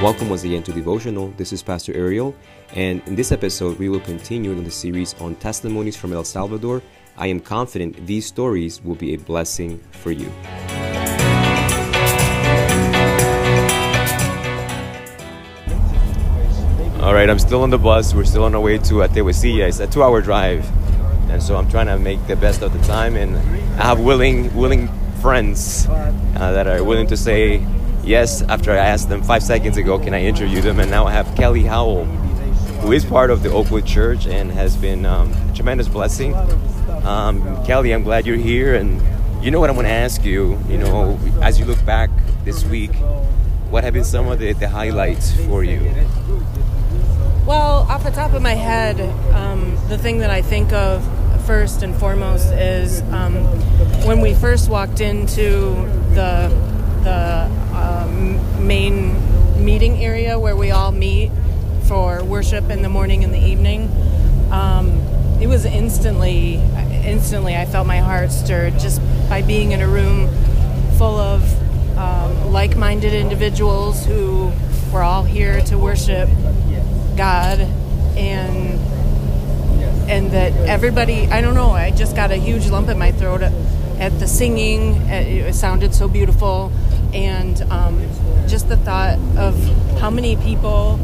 Welcome once again to Devotional. This is Pastor Ariel, and in this episode, we will continue in the series on testimonies from El Salvador. I am confident these stories will be a blessing for you. All right, I'm still on the bus. We're still on our way to Atewesilla. It's a two-hour drive, and so I'm trying to make the best of the time. And I have willing, willing friends uh, that are willing to say yes after I asked them five seconds ago, can I interview them? And now I have Kelly Howell, who is part of the Oakwood Church and has been um, a tremendous blessing. Um, Kelly, I'm glad you're here, and you know what I'm going to ask you. You know, as you look back this week, what have been some of the, the highlights for you? Well, off the top of my head, um, the thing that I think of first and foremost is um, when we first walked into the the um, main meeting area where we all meet for worship in the morning and the evening. Um, it was instantly, instantly, I felt my heart stirred just by being in a room full of um, like-minded individuals who were all here to worship God and and that everybody I don't know I just got a huge lump in my throat at, at the singing it sounded so beautiful and um, just the thought of how many people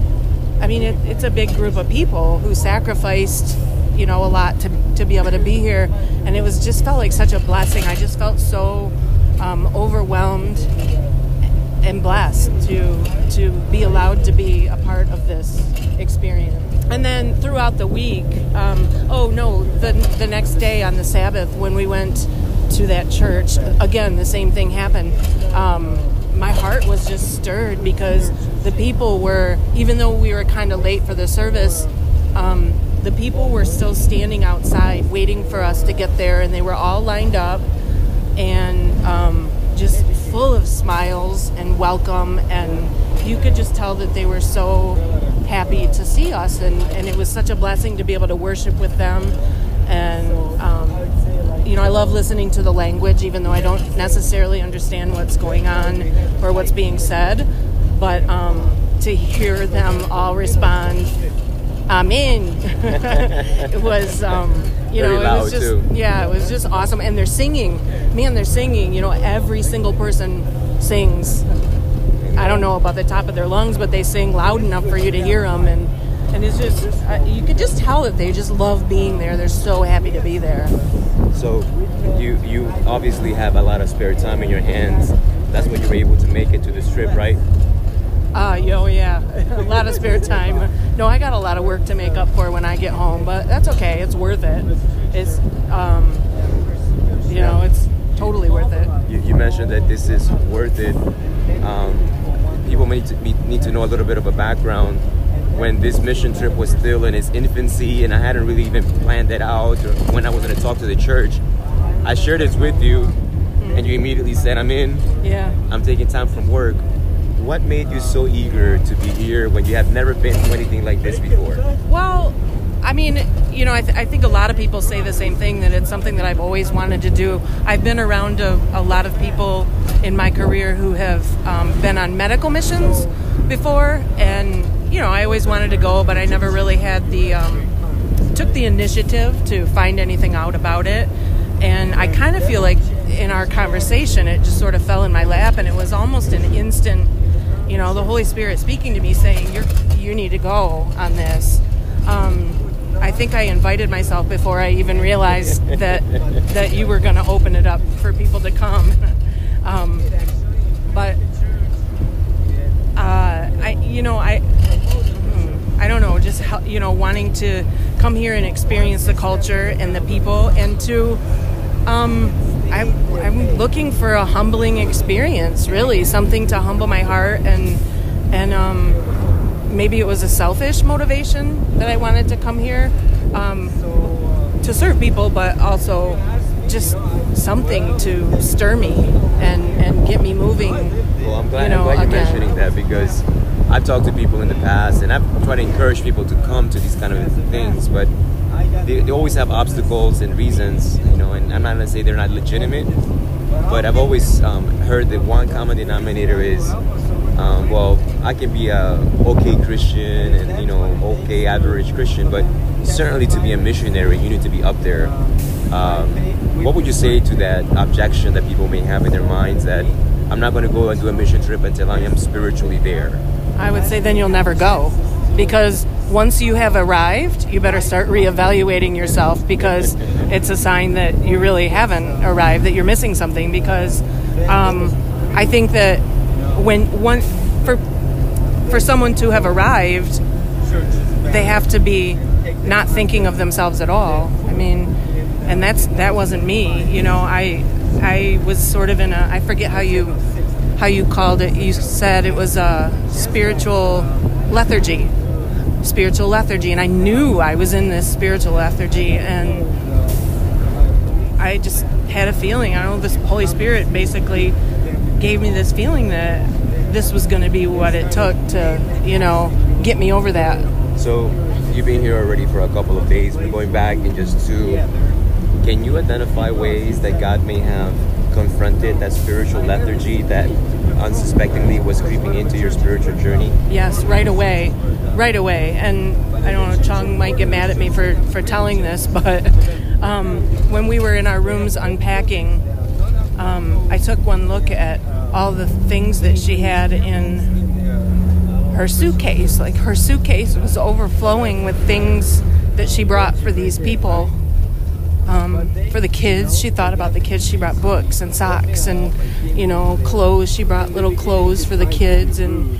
I mean it, it's a big group of people who sacrificed you know a lot to, to be able to be here and it was just felt like such a blessing I just felt so um, overwhelmed and blessed to to be allowed to be a part of this experience. And then throughout the week, um, oh no, the the next day on the Sabbath when we went to that church, again the same thing happened. Um, my heart was just stirred because the people were, even though we were kind of late for the service, um, the people were still standing outside waiting for us to get there, and they were all lined up and um, just full of smiles and welcome and you could just tell that they were so happy to see us and, and it was such a blessing to be able to worship with them and um, you know i love listening to the language even though i don't necessarily understand what's going on or what's being said. But um, to hear them all respond amen it was um, you know it was just too. yeah it was just awesome. And they're singing. Man they're singing. You know every single person sings. I don't know about the top of their lungs but they sing loud enough for you to hear them and and it's just uh, you could just tell that they just love being there. They're so happy to be there So, you you obviously have a lot of spare time in your hands. That's why you were able to make it to this trip, right? uh yo yeah a lot of spare time no i got a lot of work to make up for when i get home but that's okay it's worth it it's um you know it's totally worth it You, you mentioned that this is worth it. Um, people need to, need to know a little bit of a background. When this mission trip was still in its infancy, and I hadn't really even planned it out, or when I was going to talk to the church, I shared this with you, and you immediately said, "I'm in. yeah I'm taking time from work." What made you so eager to be here when you have never been to anything like this before? Well, I mean, you know, I, th- I think a lot of people say the same thing that it's something that I've always wanted to do. I've been around a, a lot of people in my career who have um, been on medical missions before, and you know, I always wanted to go, but I never really had the um, took the initiative to find anything out about it. And I kind of feel like in our conversation, it just sort of fell in my lap, and it was almost an instant you know the holy spirit speaking to me saying you're you need to go on this um, i think i invited myself before i even realized that that you were going to open it up for people to come um, but uh, i you know i hmm, i don't know just how, you know wanting to come here and experience the culture and the people and to um, I, I'm looking for a humbling experience, really, something to humble my heart and and um, maybe it was a selfish motivation that I wanted to come here um, to serve people, but also just something to stir me and and get me moving. Well, I'm glad, You know, I'm glad you're again. mentioning that because I've talked to people in the past and I've tried to encourage people to come to these kind of things, but they, they always have obstacles and reasons, you know, and I'm not to say they're not legitimate, but I've always um, heard that one common denominator is, um, well, I can be a okay Christian and you know okay average Christian, but certainly to be a missionary, you need to be up there. Um, what would you say to that objection that people may have in their minds that I'm not going to go and do a mission trip until I am spiritually there? I would say then you'll never go because once you have arrived, you better start reevaluating yourself because it's a sign that you really haven't arrived, that you're missing something. Because um, I think that when one for for someone to have arrived, they have to be not thinking of themselves at all. I mean, and that's that wasn't me. You know, I I was sort of in a I forget how you how you called it. You said it was a spiritual lethargy spiritual lethargy, and I knew I was in this spiritual lethargy, and I just had a feeling. I don't know, this Holy Spirit basically gave me this feeling that this was going to be what it took to, you know, get me over that. So you've been here already for a couple of days. We're going back in just two. Can you identify ways that God may have confronted that spiritual lethargy that unsuspectingly was creeping into your spiritual journey? Yes, right away, right away. And I don't know, Chong might get mad at me for for telling this, but um, when we were in our rooms unpacking, um, I took one look at all the things that she had in her suitcase. Like her suitcase was overflowing with things that she brought for these people um, for the kids. She thought about the kids. She brought books and socks and you know clothes. She brought little clothes for the kids and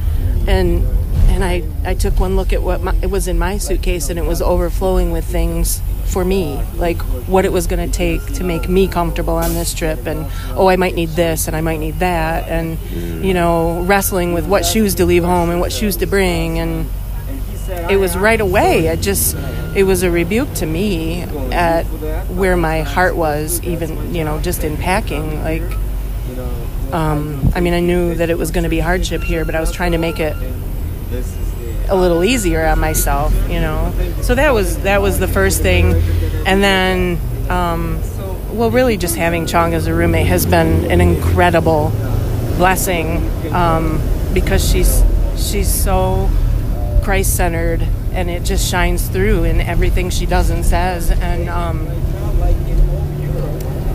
and and I I took one look at what my, it was in my suitcase and it was overflowing with things for me, like what it was going to take to make me comfortable on this trip and oh I might need this and I might need that and you know wrestling with what shoes to leave home and what shoes to bring and it was right away. It just it was a rebuke to me at where my heart was, even you know, just in packing. Like, um, I mean, I knew that it was going to be hardship here, but I was trying to make it a little easier on myself, you know. So that was that was the first thing, and then, um, well, really, just having Chong as a roommate has been an incredible blessing um, because she's she's so Christ centered, and it just shines through in everything she does and says. And um,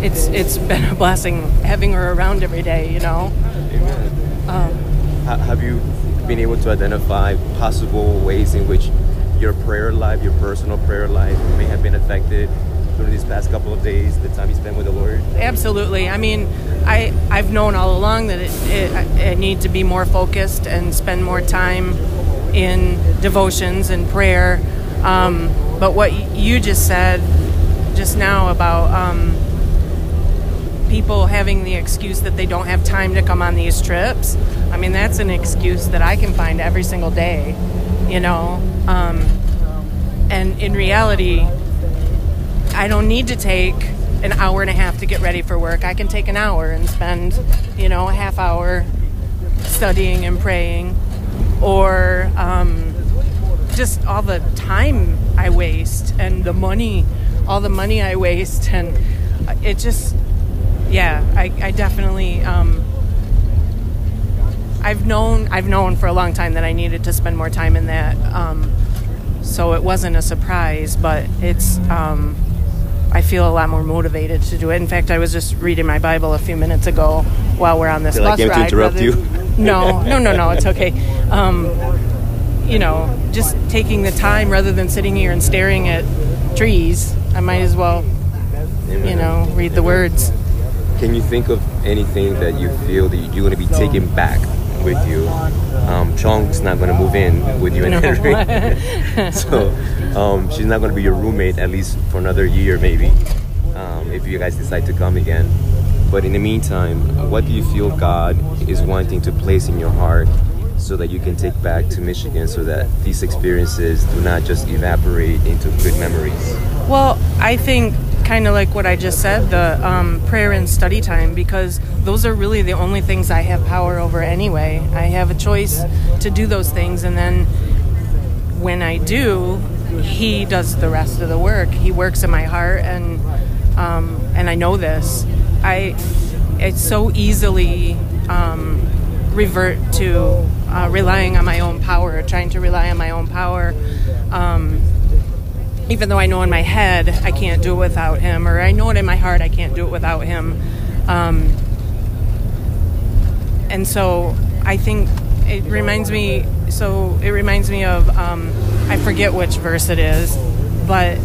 it's it's been a blessing having her around every day. You know. Um, have you been able to identify possible ways in which your prayer life, your personal prayer life, may have been affected during these past couple of days, the time you spent with the Lord? Absolutely. I mean, I I've known all along that it, it, it need to be more focused and spend more time in devotions and prayer. Um, but what you just said just now about um, people having the excuse that they don't have time to come on these trips, I mean, that's an excuse that I can find every single day, you know. Um, and in reality, I don't need to take an hour and a half to get ready for work. I can take an hour and spend, you know, a half hour studying and praying or um, just all the time I waste and the money, all the money I waste, and it just, yeah, I, I definitely. Um, I've known I've known for a long time that I needed to spend more time in that, um, so it wasn't a surprise. But it's um, I feel a lot more motivated to do it. In fact, I was just reading my Bible a few minutes ago while we're on this Did bus I ride. to interrupt rather- you? No, no, no, no. It's okay. Um, you know, just taking the time rather than sitting here and staring at trees. I might as well, you know, read the words. Can you think of anything that you feel that you're going to be taking back with you? Um, Chong's not going to move in with you and No. Henry, so um, she's not going to be your roommate at least for another year, maybe, um, if you guys decide to come again. But in the meantime, what do you feel God is wanting to place in your heart so that you can take back to Michigan so that these experiences do not just evaporate into good memories? Well, I think kind of like what I just said, the um, prayer and study time, because those are really the only things I have power over anyway. I have a choice to do those things, and then when I do, He does the rest of the work. He works in my heart, and um, and I know this. I it's so easily um, revert to uh, relying on my own power, trying to rely on my own power. Um, even though I know in my head I can't do it without him, or I know it in my heart I can't do it without him. Um, and so I think it reminds me. So it reminds me of um, I forget which verse it is, but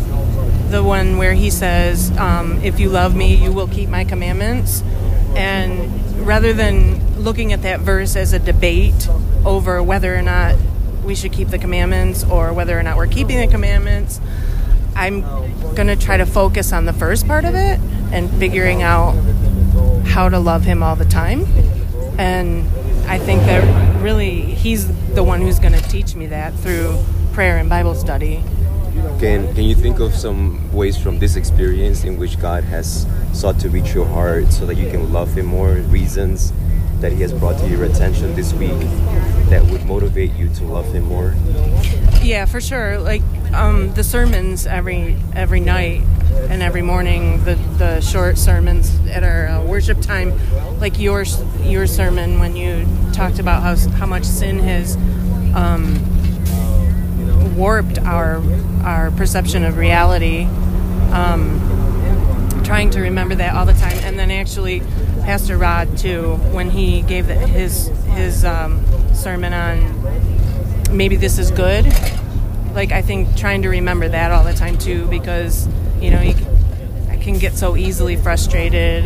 the one where he says, um, "If you love me, you will keep my commandments." And rather than looking at that verse as a debate over whether or not we should keep the commandments or whether or not we're keeping the commandments, I'm going to try to focus on the first part of it and figuring out how to love him all the time. And I think that really he's the one who's going to teach me that through prayer and Bible study. Can, can you think of some ways from this experience in which God has sought to reach your heart so that you can love Him more? Reasons that He has brought to your attention this week that would motivate you to love Him more? Yeah, for sure. Like um, the sermons every every night and every morning, the the short sermons at our uh, worship time, like your your sermon when you talked about how how much sin has um, warped our our perception of reality. Um, trying to remember that all the time, and then actually, Pastor Rod too, when he gave the, his his um, sermon on maybe this is good. Like I think trying to remember that all the time too, because you know you, I can get so easily frustrated.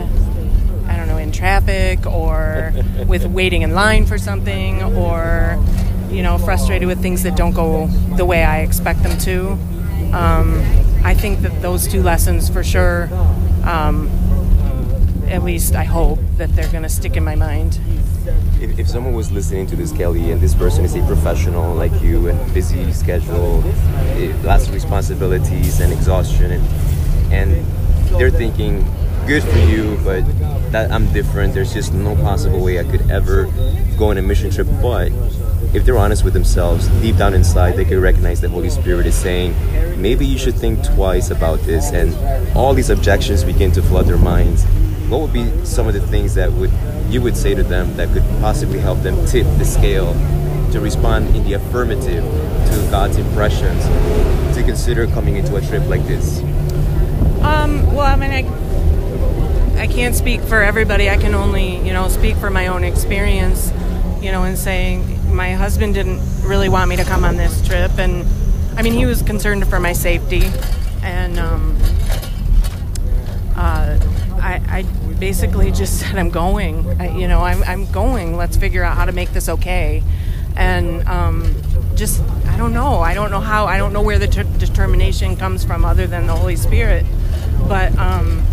I don't know in traffic or with waiting in line for something or you know frustrated with things that don't go the way I expect them to. Um, I think that those two lessons for sure. Um, at least I hope that they're going to stick in my mind. If, if, someone was listening to this, Kelly, and this person is a professional like you and busy schedule, eh, lots of responsibilities and exhaustion, and, and they're thinking, good for you, but that I'm different. There's just no possible way I could ever go on a mission trip. But if they're honest with themselves, deep down inside, they could recognize the Holy Spirit is saying, maybe you should think twice about this. And all these objections begin to flood their minds. What would be some of the things that would you would say to them that could possibly help them tip the scale to respond in the affirmative to God's impressions to consider coming into a trip like this? Um, well, I mean, I, I can't speak for everybody. I can only, you know, speak for my own experience, you know, in saying my husband didn't really want me to come on this trip, and I mean, he was concerned for my safety, and um, uh, I, I, basically just said, "I'm going. I, you know, I'm, I'm going. Let's figure out how to make this okay." And um, just, I don't know. I don't know how. I don't know where the ter- determination comes from, other than the Holy Spirit. But um,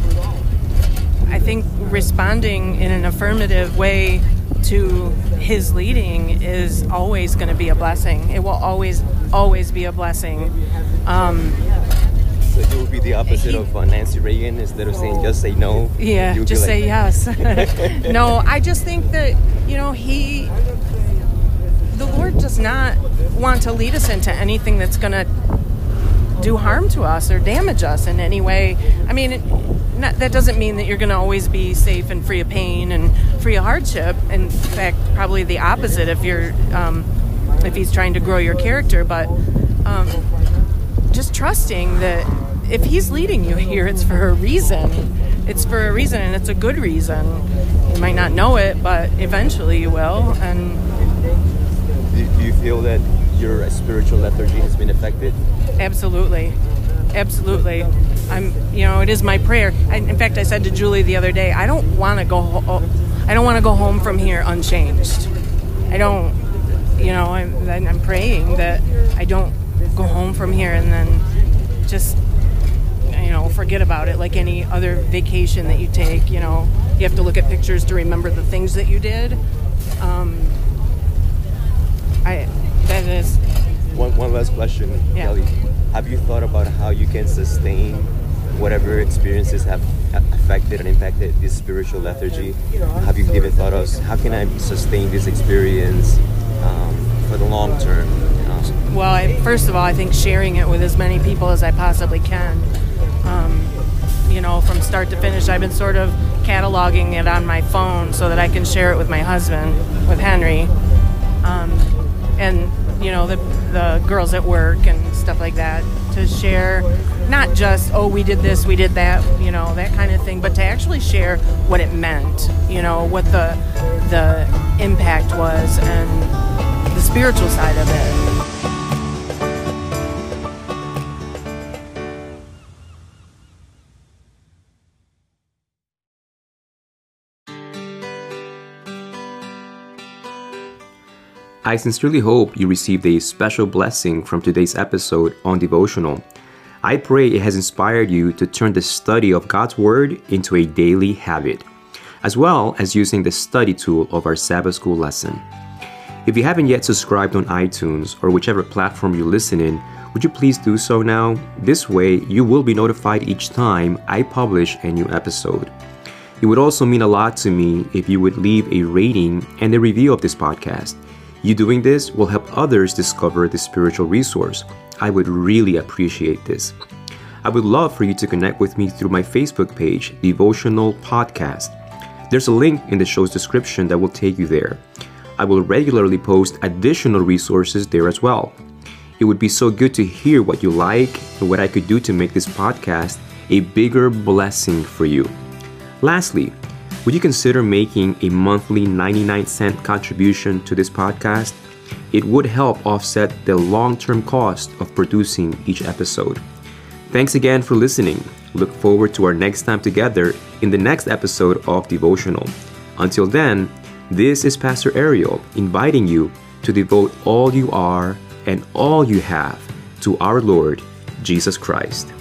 I think responding in an affirmative way to his leading is always going to be a blessing. It will always, always be a blessing. Um, so it would be the opposite he, of uh, Nancy Reagan. Instead of saying just say no, yeah, just like, say yes. no, I just think that you know he, the Lord does not want to lead us into anything that's going to do harm to us or damage us in any way. I mean, it, not, that doesn't mean that you're going to always be safe and free of pain and free of hardship. In fact, probably the opposite if you're um, if he's trying to grow your character. But um, just trusting that if he's leading you here, it's for a reason. It's for a reason, and it's a good reason. You might not know it, but eventually you will. And do you feel that your spiritual lethargy has been affected? Absolutely absolutely. I'm, you know, it is my prayer. I, in fact, I said to Julie the other day, I don't want to go. Ho- I don't want to go home from here unchanged. I don't, you know, I'm, I'm praying that I don't go home from here and then just, you know, forget about it like any other vacation that you take. You know, you have to look at pictures to remember the things that you did. Um, I that is. One, one last question, yeah. Kelly have you thought about how you can sustain whatever experiences have affected and impacted this spiritual lethargy? Have you given thought of how can I sustain this experience um, for the long term? Well, I, first of all, I think sharing it with as many people as I possibly can. Um, you know, from start to finish, I've been sort of cataloging it on my phone so that I can share it with my husband, with Henry. And you know the the girls at work and stuff like that to share not just oh we did this we did that you know that kind of thing but to actually share what it meant you know what the the impact was and the spiritual side of it I sincerely hope you received a special blessing from today's episode on devotional. I pray it has inspired you to turn the study of God's Word into a daily habit, as well as using the study tool of our Sabbath School lesson. If you haven't yet subscribed on iTunes or whichever platform you listen in, would you please do so now? This way, you will be notified each time I publish a new episode. It would also mean a lot to me if you would leave a rating and a review of this podcast. You doing this will help others discover the spiritual resource. I would really appreciate this. I would love for you to connect with me through my Facebook page, Devotional Podcast. There's a link in the show's description that will take you there. I will regularly post additional resources there as well. It would be so good to hear what you like and what I could do to make this podcast a bigger blessing for you. Lastly, would you consider making a monthly 99 cent contribution to this podcast? It would help offset the long term cost of producing each episode. Thanks again for listening. Look forward to our next time together in the next episode of Devotional. Until then, this is Pastor Ariel inviting you to devote all you are and all you have to our Lord Jesus Christ.